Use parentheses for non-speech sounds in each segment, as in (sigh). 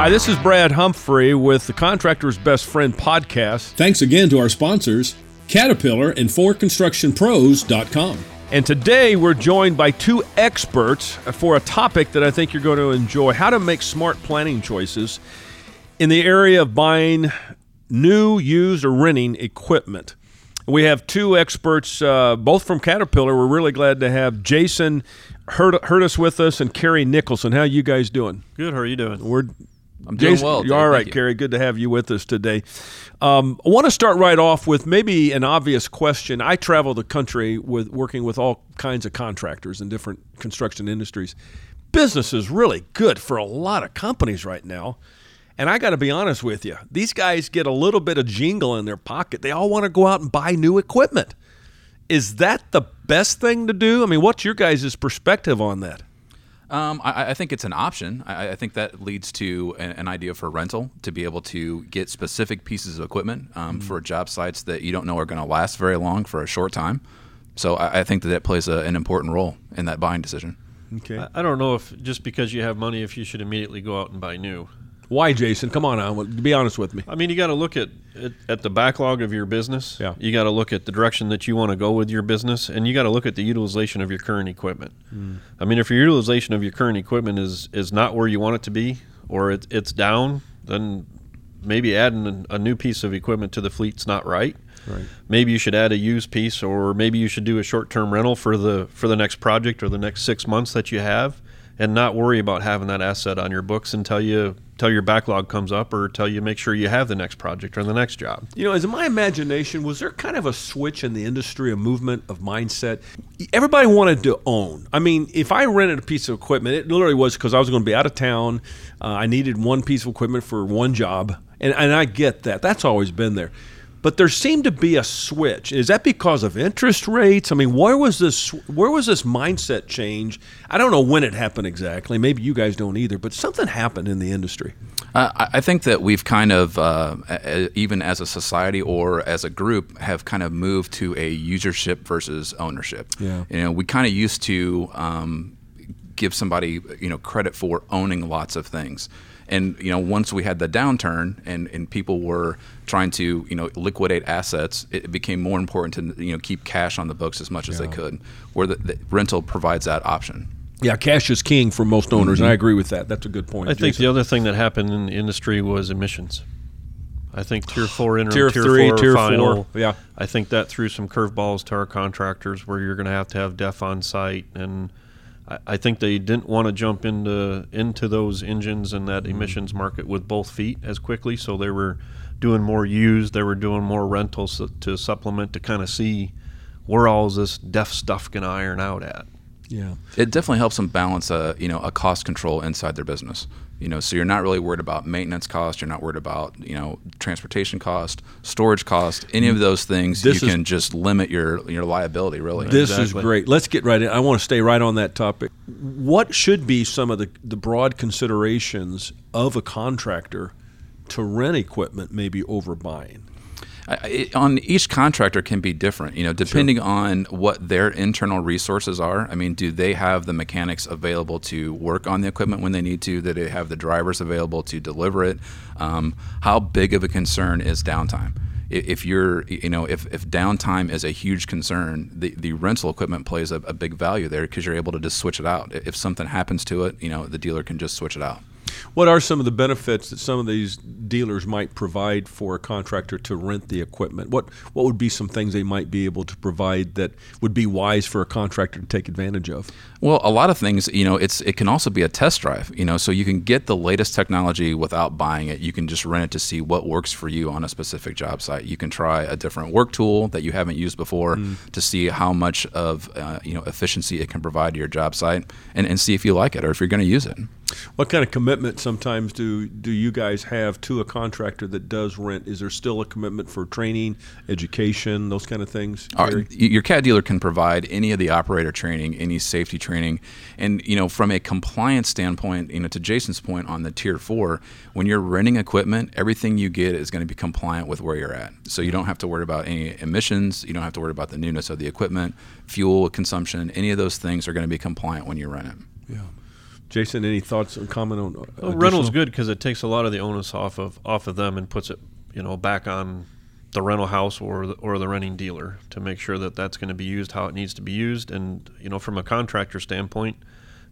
Hi, this is Brad Humphrey with the Contractor's Best Friend podcast. Thanks again to our sponsors, Caterpillar and 4constructionpros.com. And today we're joined by two experts for a topic that I think you're going to enjoy how to make smart planning choices in the area of buying new, used, or renting equipment. We have two experts, uh, both from Caterpillar. We're really glad to have Jason Hurdis with us and Carey Nicholson. How you guys doing? Good. How are you doing? We're I'm doing Jason, well. You're all right, Carey. Good to have you with us today. Um, I want to start right off with maybe an obvious question. I travel the country with working with all kinds of contractors in different construction industries. Business is really good for a lot of companies right now. And I got to be honest with you, these guys get a little bit of jingle in their pocket. They all want to go out and buy new equipment. Is that the best thing to do? I mean, what's your guys' perspective on that? Um, I, I, think it's an option. I, I think that leads to an, an, idea for rental to be able to get specific pieces of equipment um, mm-hmm. for job sites that you don't know are going to last very long for a short time. So I, I think that that plays a, an important role in that buying decision. Okay. I don't know if just because you have money, if you should immediately go out and buy new. Why, Jason? Come on now. Be honest with me. I mean, you got to look at, at, at the backlog of your business. Yeah. You got to look at the direction that you want to go with your business, and you got to look at the utilization of your current equipment. Mm. I mean, if your utilization of your current equipment is is not where you want it to be, or it, it's down, then maybe adding a, a new piece of equipment to the fleet's not right. Right. Maybe you should add a used piece, or maybe you should do a short-term rental for the for the next project or the next six months that you have, and not worry about having that asset on your books until you till your backlog comes up or till you make sure you have the next project or the next job. You know, as in my imagination, was there kind of a switch in the industry, a movement of mindset? Everybody wanted to own. I mean, if I rented a piece of equipment, it literally was because I was going to be out of town. Uh, I needed one piece of equipment for one job. And, and I get that. That's always been there but there seemed to be a switch. Is that because of interest rates? I mean, where was this? Where was this mindset change? I don't know when it happened exactly. Maybe you guys don't either. But something happened in the industry. Uh, I think that we've kind of, uh, even as a society or as a group, have kind of moved to a usership versus ownership. Yeah. You know, we kind of used to um, give somebody, you know, credit for owning lots of things. And you know, once we had the downturn and, and people were trying to you know liquidate assets, it became more important to you know keep cash on the books as much as they could. Where the, the, rental provides that option. Yeah, cash is king for most owners, mm-hmm. and I agree with that. That's a good point. I Jason. think the other thing that happened in the industry was emissions. I think tier (sighs) four interim, tier, tier three, four, tier final. Four. Yeah, I think that threw some curveballs to our contractors, where you're going to have to have DEF on site and I think they didn't want to jump into into those engines and that mm-hmm. emissions market with both feet as quickly, so they were doing more used. They were doing more rentals to supplement to kind of see where all this DEF stuff can iron out at. Yeah, it definitely helps them balance a you know a cost control inside their business. You know, so you're not really worried about maintenance cost. You're not worried about you know transportation cost, storage cost, any of those things. This you is, can just limit your your liability. Really, this exactly. is great. Let's get right in. I want to stay right on that topic. What should be some of the the broad considerations of a contractor to rent equipment, maybe over buying? It, on each contractor can be different, you know, depending sure. on what their internal resources are. I mean, do they have the mechanics available to work on the equipment when they need to? Do they have the drivers available to deliver it? Um, how big of a concern is downtime? If you're, you know, if, if downtime is a huge concern, the, the rental equipment plays a, a big value there because you're able to just switch it out. If something happens to it, you know, the dealer can just switch it out. What are some of the benefits that some of these dealers might provide for a contractor to rent the equipment? What what would be some things they might be able to provide that would be wise for a contractor to take advantage of? Well, a lot of things, you know, it's it can also be a test drive, you know, so you can get the latest technology without buying it. You can just rent it to see what works for you on a specific job site. You can try a different work tool that you haven't used before mm. to see how much of uh, you know efficiency it can provide to your job site, and, and see if you like it or if you're going to use it. What kind of commitment sometimes do do you guys have to a contractor that does rent? Is there still a commitment for training, education, those kind of things? Uh, Our, your CAT dealer can provide any of the operator training, any safety training, and you know from a compliance standpoint, you know to Jason's point on the tier four, when you're renting equipment, everything you get is going to be compliant with where you're at. So you don't have to worry about any emissions. You don't have to worry about the newness of the equipment, fuel consumption. Any of those things are going to be compliant when you rent it. Yeah. Jason, any thoughts or comment on? Uh, well, additional? rental's good because it takes a lot of the onus off of off of them and puts it, you know, back on the rental house or the, or the renting dealer to make sure that that's going to be used how it needs to be used. And you know, from a contractor standpoint,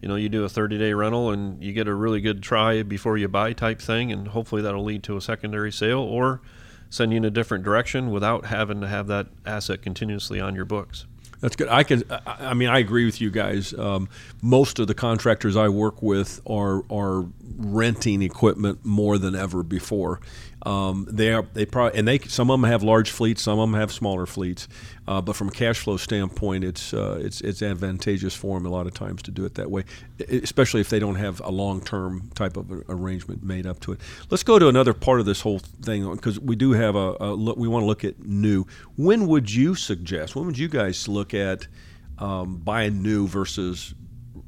you know, you do a 30 day rental and you get a really good try before you buy type thing, and hopefully that'll lead to a secondary sale or send you in a different direction without having to have that asset continuously on your books. That's good. I can. I mean, I agree with you guys. Um, most of the contractors I work with are are renting equipment more than ever before. Um, they are they probably and they some of them have large fleets, some of them have smaller fleets. Uh, but from a cash flow standpoint, it's uh, it's it's advantageous for them a lot of times to do it that way, especially if they don't have a long term type of arrangement made up to it. Let's go to another part of this whole thing because we do have a, a look. We want to look at new. When would you suggest? When would you guys look at um, buying new versus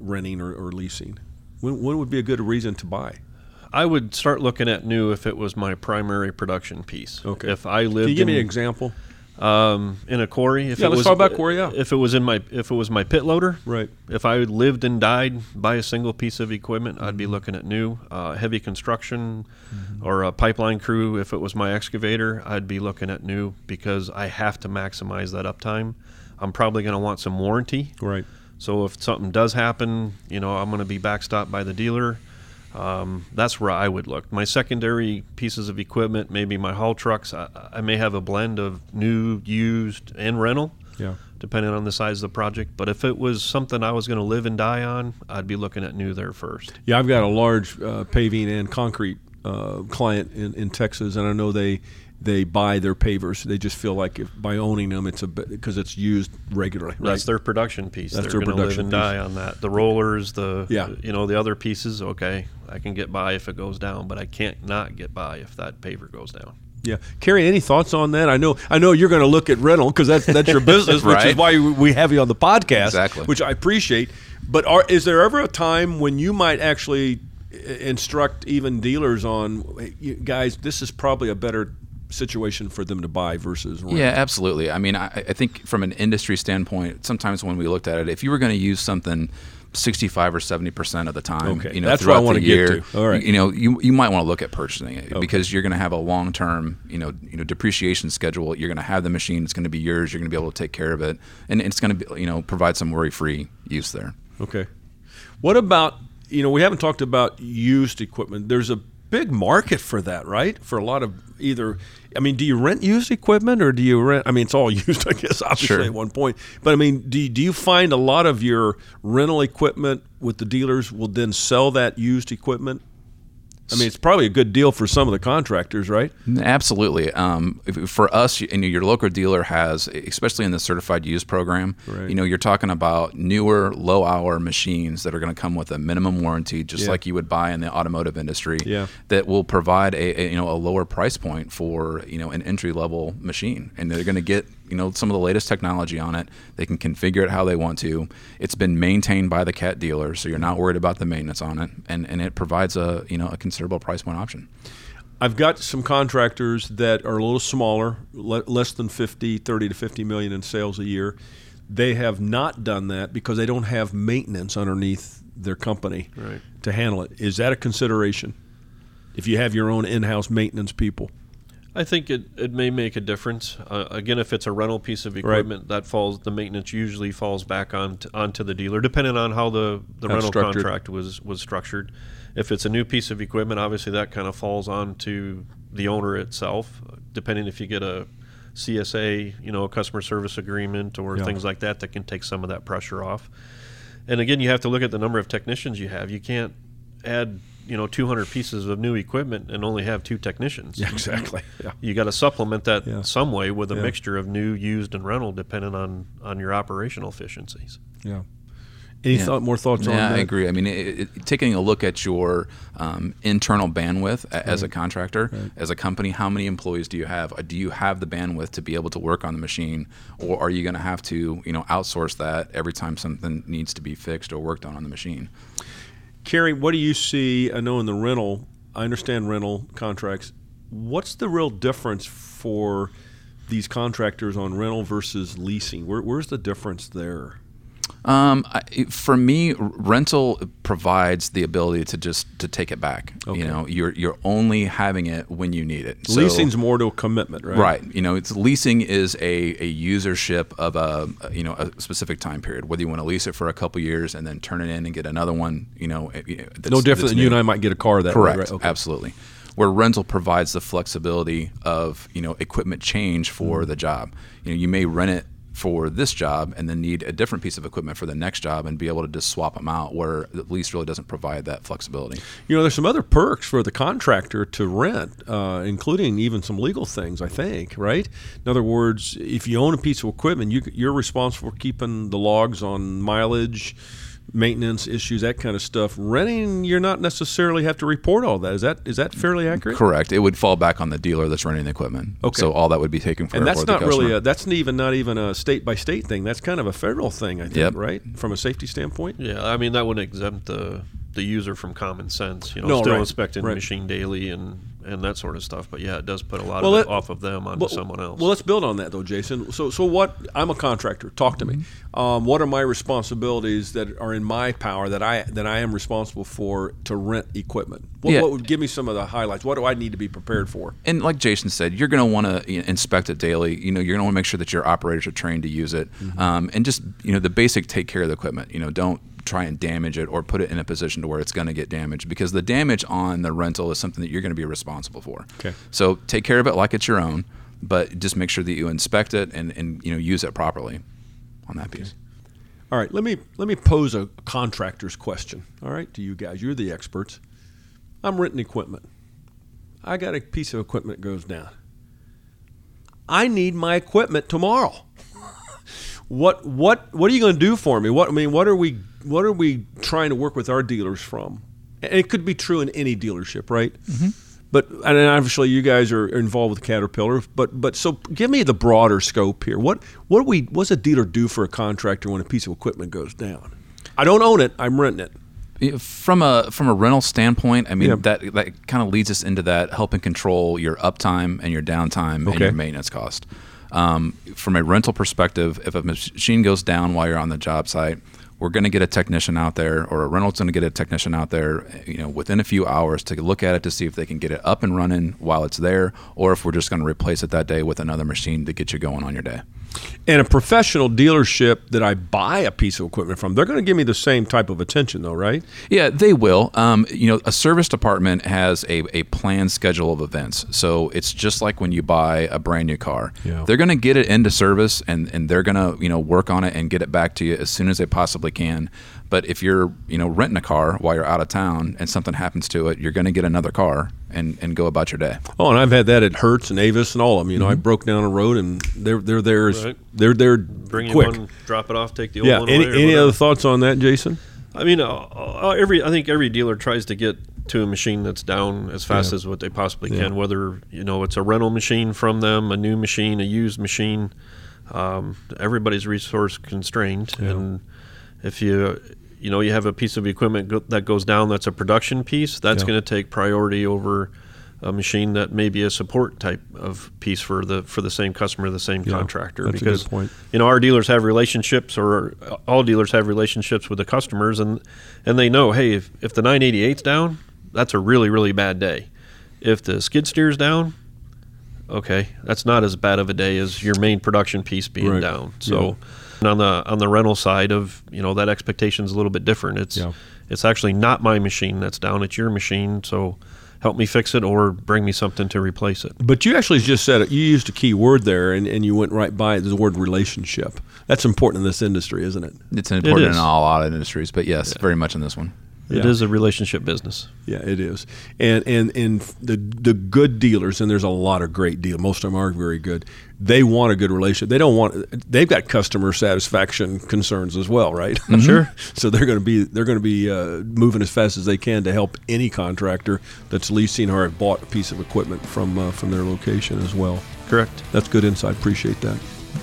renting or, or leasing? When, when would be a good reason to buy? I would start looking at new if it was my primary production piece. Okay. If I lived Can you give in, me an example? um, in a quarry, if Yeah, it let's was, talk about quarry, yeah. If it was in my if it was my pit loader, Right. If I lived and died by a single piece of equipment, I'd be Mm-hmm. looking at new. Uh, heavy construction or a pipeline crew, if it was my excavator, I'd be looking at new because I have to maximize that uptime. I'm probably going to want some warranty. Right. So if something does happen, you know, I'm going to be backstopped by the dealer. Um, that's where I would look. My secondary pieces of equipment, maybe my haul trucks, I, I may have a blend of new, used, and rental, Yeah. depending on the size of the project. But if it was something I was going to live and die on, I'd be looking at new there first. Yeah, I've got a large uh, paving and concrete uh, client in, in Texas, and I know they they buy their pavers. They just feel like if by owning them, it's a because it's used regularly. That's their production piece. That's They're their to live production and piece. die on that. The rollers, the Yeah. you know, the other pieces. Okay, I can get by if it goes down, but I can't not get by if that paver goes down. Yeah, Carey, any thoughts on that? I know, I know you're going to look at rental because that's that's your business, (laughs) which is why we have you on the podcast, Exactly. Which I appreciate. But are, is there ever a time when you might actually instruct even dealers on, "Hey, you guys, this is probably a better situation for them to buy versus rent? Yeah, absolutely. I mean, I, I think from an industry standpoint, sometimes when we looked at it, if you were going to use something 65 or 70 percent of the time, Okay, you know, that's what I throughout wanna the get year, to. All right. you know, you, you might want to look at purchasing it because you're going to have a long term, you know, you know, depreciation schedule. You're going to have the machine; it's going to be yours. You're going to be able to take care of it, and it's going to be, you know, provide some worry free use there. Okay. What about you know we haven't talked about used equipment. There's a big market for that, right? For a lot of either. I mean, do you rent used equipment or do you rent? I mean, it's all (laughs) used, I guess, obviously Sure. at one point. But I mean, do you, do you find a lot of your rental equipment with the dealers will then sell that used equipment? I mean, it's probably a good deal for some of the contractors, right? Absolutely. Um, for us, know, your local dealer has, especially in the certified use program, Right. you know, you're talking about newer, low-hour machines that are going to come with a minimum warranty, just Yeah. like you would buy in the automotive industry. Yeah. That will provide a, a you know a lower price point for you know an entry-level machine, and they're going to get you know some of the latest technology on it. They can configure it how they want to. It's been maintained by the cat dealer, so you're not worried about the maintenance on it, and and it provides a you know a considerable price point option. I've got some contractors that are a little smaller, le- less than 50, 30 to 50 million in sales a year. They have not done that because they don't have maintenance underneath their company Right. to handle it. Is that a consideration? If you have your own in-house maintenance people, I think it, it may make a difference. Uh, again, if it's a rental piece of equipment, that falls the maintenance usually falls back on to, onto the dealer, depending on how the, the How rental structured. contract was was structured. If it's a new piece of equipment, obviously that kind of falls onto the owner itself. Depending if you get a CSA, you know, a customer service agreement or Yeah. things like that, that can take some of that pressure off. And again, you have to look at the number of technicians you have. You can't add you know 200 pieces of new equipment and only have two technicians Yeah, exactly. (laughs) Yeah. you got to supplement that Yeah. some way with a Yeah. mixture of new, used, and rental, depending on on your operational efficiencies. Yeah. Any Yeah. thought, more thoughts on Yeah, that? I agree. I mean, it, it, taking a look at your um, internal bandwidth a- as a contractor, as a company, how many employees do you have? Uh, Do you have the bandwidth to be able to work on the machine, or are you going to have to, you know, outsource that every time something needs to be fixed or worked on on the machine? Carey, what do you see? I know in the rental, I understand rental contracts. What's the real difference for these contractors on rental versus leasing? Where, where's the difference there? Um, I, for me, rental provides the ability to just to take it back. You know, you're you're only having it when you need it. So- Leasing's more to a commitment, right? Right. You know, it's leasing is a, a usership of a you know a specific time period. Whether you want to lease it for a couple years and then turn it in and get another one, you know, eh, eh, that's, No different than you and I might get a car that Correct. way, right? Okay. Absolutely. Where rental provides the flexibility of you know equipment change Mm-hmm. for the job. You know, you may rent it for this job and then need a different piece of equipment for the next job and be able to just swap them out. Where the lease really doesn't provide that flexibility. You know, there's some other perks for the contractor to rent, uh, including even some legal things. I think, right? In other words, if you own a piece of equipment, you, you're responsible for keeping the logs on mileage, maintenance issues, that kind of stuff. Renting, you're not necessarily have to report all that. Is that is that fairly accurate? Correct. It would fall back on the dealer that's renting the equipment. Okay. So all that would be taken care And that's for the not really a, that's even not even a state by state thing. That's kind of a federal thing, I think, Yep. right? From a safety standpoint. Yeah, I mean that wouldn't exempt the the user from common sense. You know, No, still right, inspecting right. the machine daily and and that sort of stuff. But yeah, it does put a lot Well, of it let- off of them onto Well- someone else. Well, let's build on that though, Jason. So, so what? I'm a contractor. Talk to me. Mm-hmm. Um, what are my responsibilities that are in my power that I that I am responsible for to rent equipment? What, Yeah. what would give me some of the highlights? What do I need to be prepared for? and like Jason said, you're going to want to inspect it daily. You know, you're going to want to make sure that your operators are trained to use it, Mm-hmm. um, and just you know the basic take care of the equipment. You know, don't try and damage it or put it in a position to where it's going to get damaged because the damage on the rental is something that you're going to be responsible for. Okay. So take care of it like it's your own, but just make sure that you inspect it and, and you know use it properly on that piece. All right, let me let me pose a contractor's question. All right, to you guys, you're the experts. I'm renting equipment. I got a piece of equipment that goes down. I need my equipment tomorrow. What what what are you going to do for me? What I mean, what are we what are we trying to work with our dealers from? And it could be true in any dealership, right? Mm-hmm. But and obviously you guys are involved with Caterpillar. But but so give me the broader scope here. What what we what's a dealer do for a contractor when a piece of equipment goes down? I don't own it. I'm renting it. From a from a rental standpoint, I mean Yeah. that that kind of leads us into that helping control your uptime and your downtime and your maintenance cost. Um, from a rental perspective, if a machine goes down while you're on the job site, we're going to get a technician out there, or a rental's going to get a technician out there, you know, within a few hours to look at it to see if they can get it up and running while it's there, or if we're just going to replace it that day with another machine to get you going on your day. And a professional dealership that I buy a piece of equipment from, they're going to give me the same type of attention, though, right? Yeah, they will. Um, you know, a service department has a, a planned schedule of events. So it's just like when you buy a brand new car. Yeah. They're going to get it into service and, and they're going to, you know, work on it and get it back to you as soon as they possibly can. But if you're, you know, renting a car while you're out of town and something happens to it, you're going to get another car and, and go about your day. Oh, and I've had that at Hertz and Avis and all of them. You know, I broke down a road and they're they're there as Right. they're there Bring you quick. one, drop it off, take the old yeah. one Any away. any other thoughts on that, Jason? I mean, uh, uh, every I think every dealer tries to get to a machine that's down as fast as what they possibly Yeah. can. Whether you know it's a rental machine from them, a new machine, a used machine. Um, everybody's resource constrained, and if you you know you have a piece of equipment go, that goes down, that's a production piece. That's Yeah. going to take priority over a machine that may be a support type of piece for the for the same customer, the same Yeah, contractor. that's a good because you know our dealers have relationships or all dealers have relationships with the customers and and they know hey if, if the 988's down that's a really really bad day if the skid steer's down okay that's not as bad of a day as your main production piece being Right. down so and on the on the rental side of you know that expectation is a little bit different it's Yeah. it's actually not my machine that's down it's your machine so help me fix it or bring me something to replace it But you actually just said it. You used a key word there, and, and you went right by it. The word relationship. That's important in this industry, isn't it? It's important is. in all auto industries, but yes, very much in this one. It Yeah. is a relationship business Yeah, it is. And and and the the good dealers, and there's a lot of great dealers. Most of them are very good. They want a good relationship. They don't want. They've got customer satisfaction concerns as well, right? Sure. (laughs) so they're going to be they're going to be uh, moving as fast as they can to help any contractor that's leasing or bought a piece of equipment from uh, from their location as well. correct That's good insight. Appreciate that.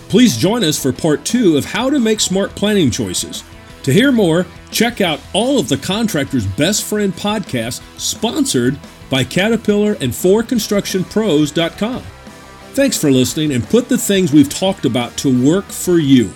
Please join us for part two of how to make smart planning choices. To hear more, check out all of the Contractor's Best Friend podcasts sponsored by Caterpillar and 4constructionpros.com. Thanks for listening and put the things we've talked about to work for you.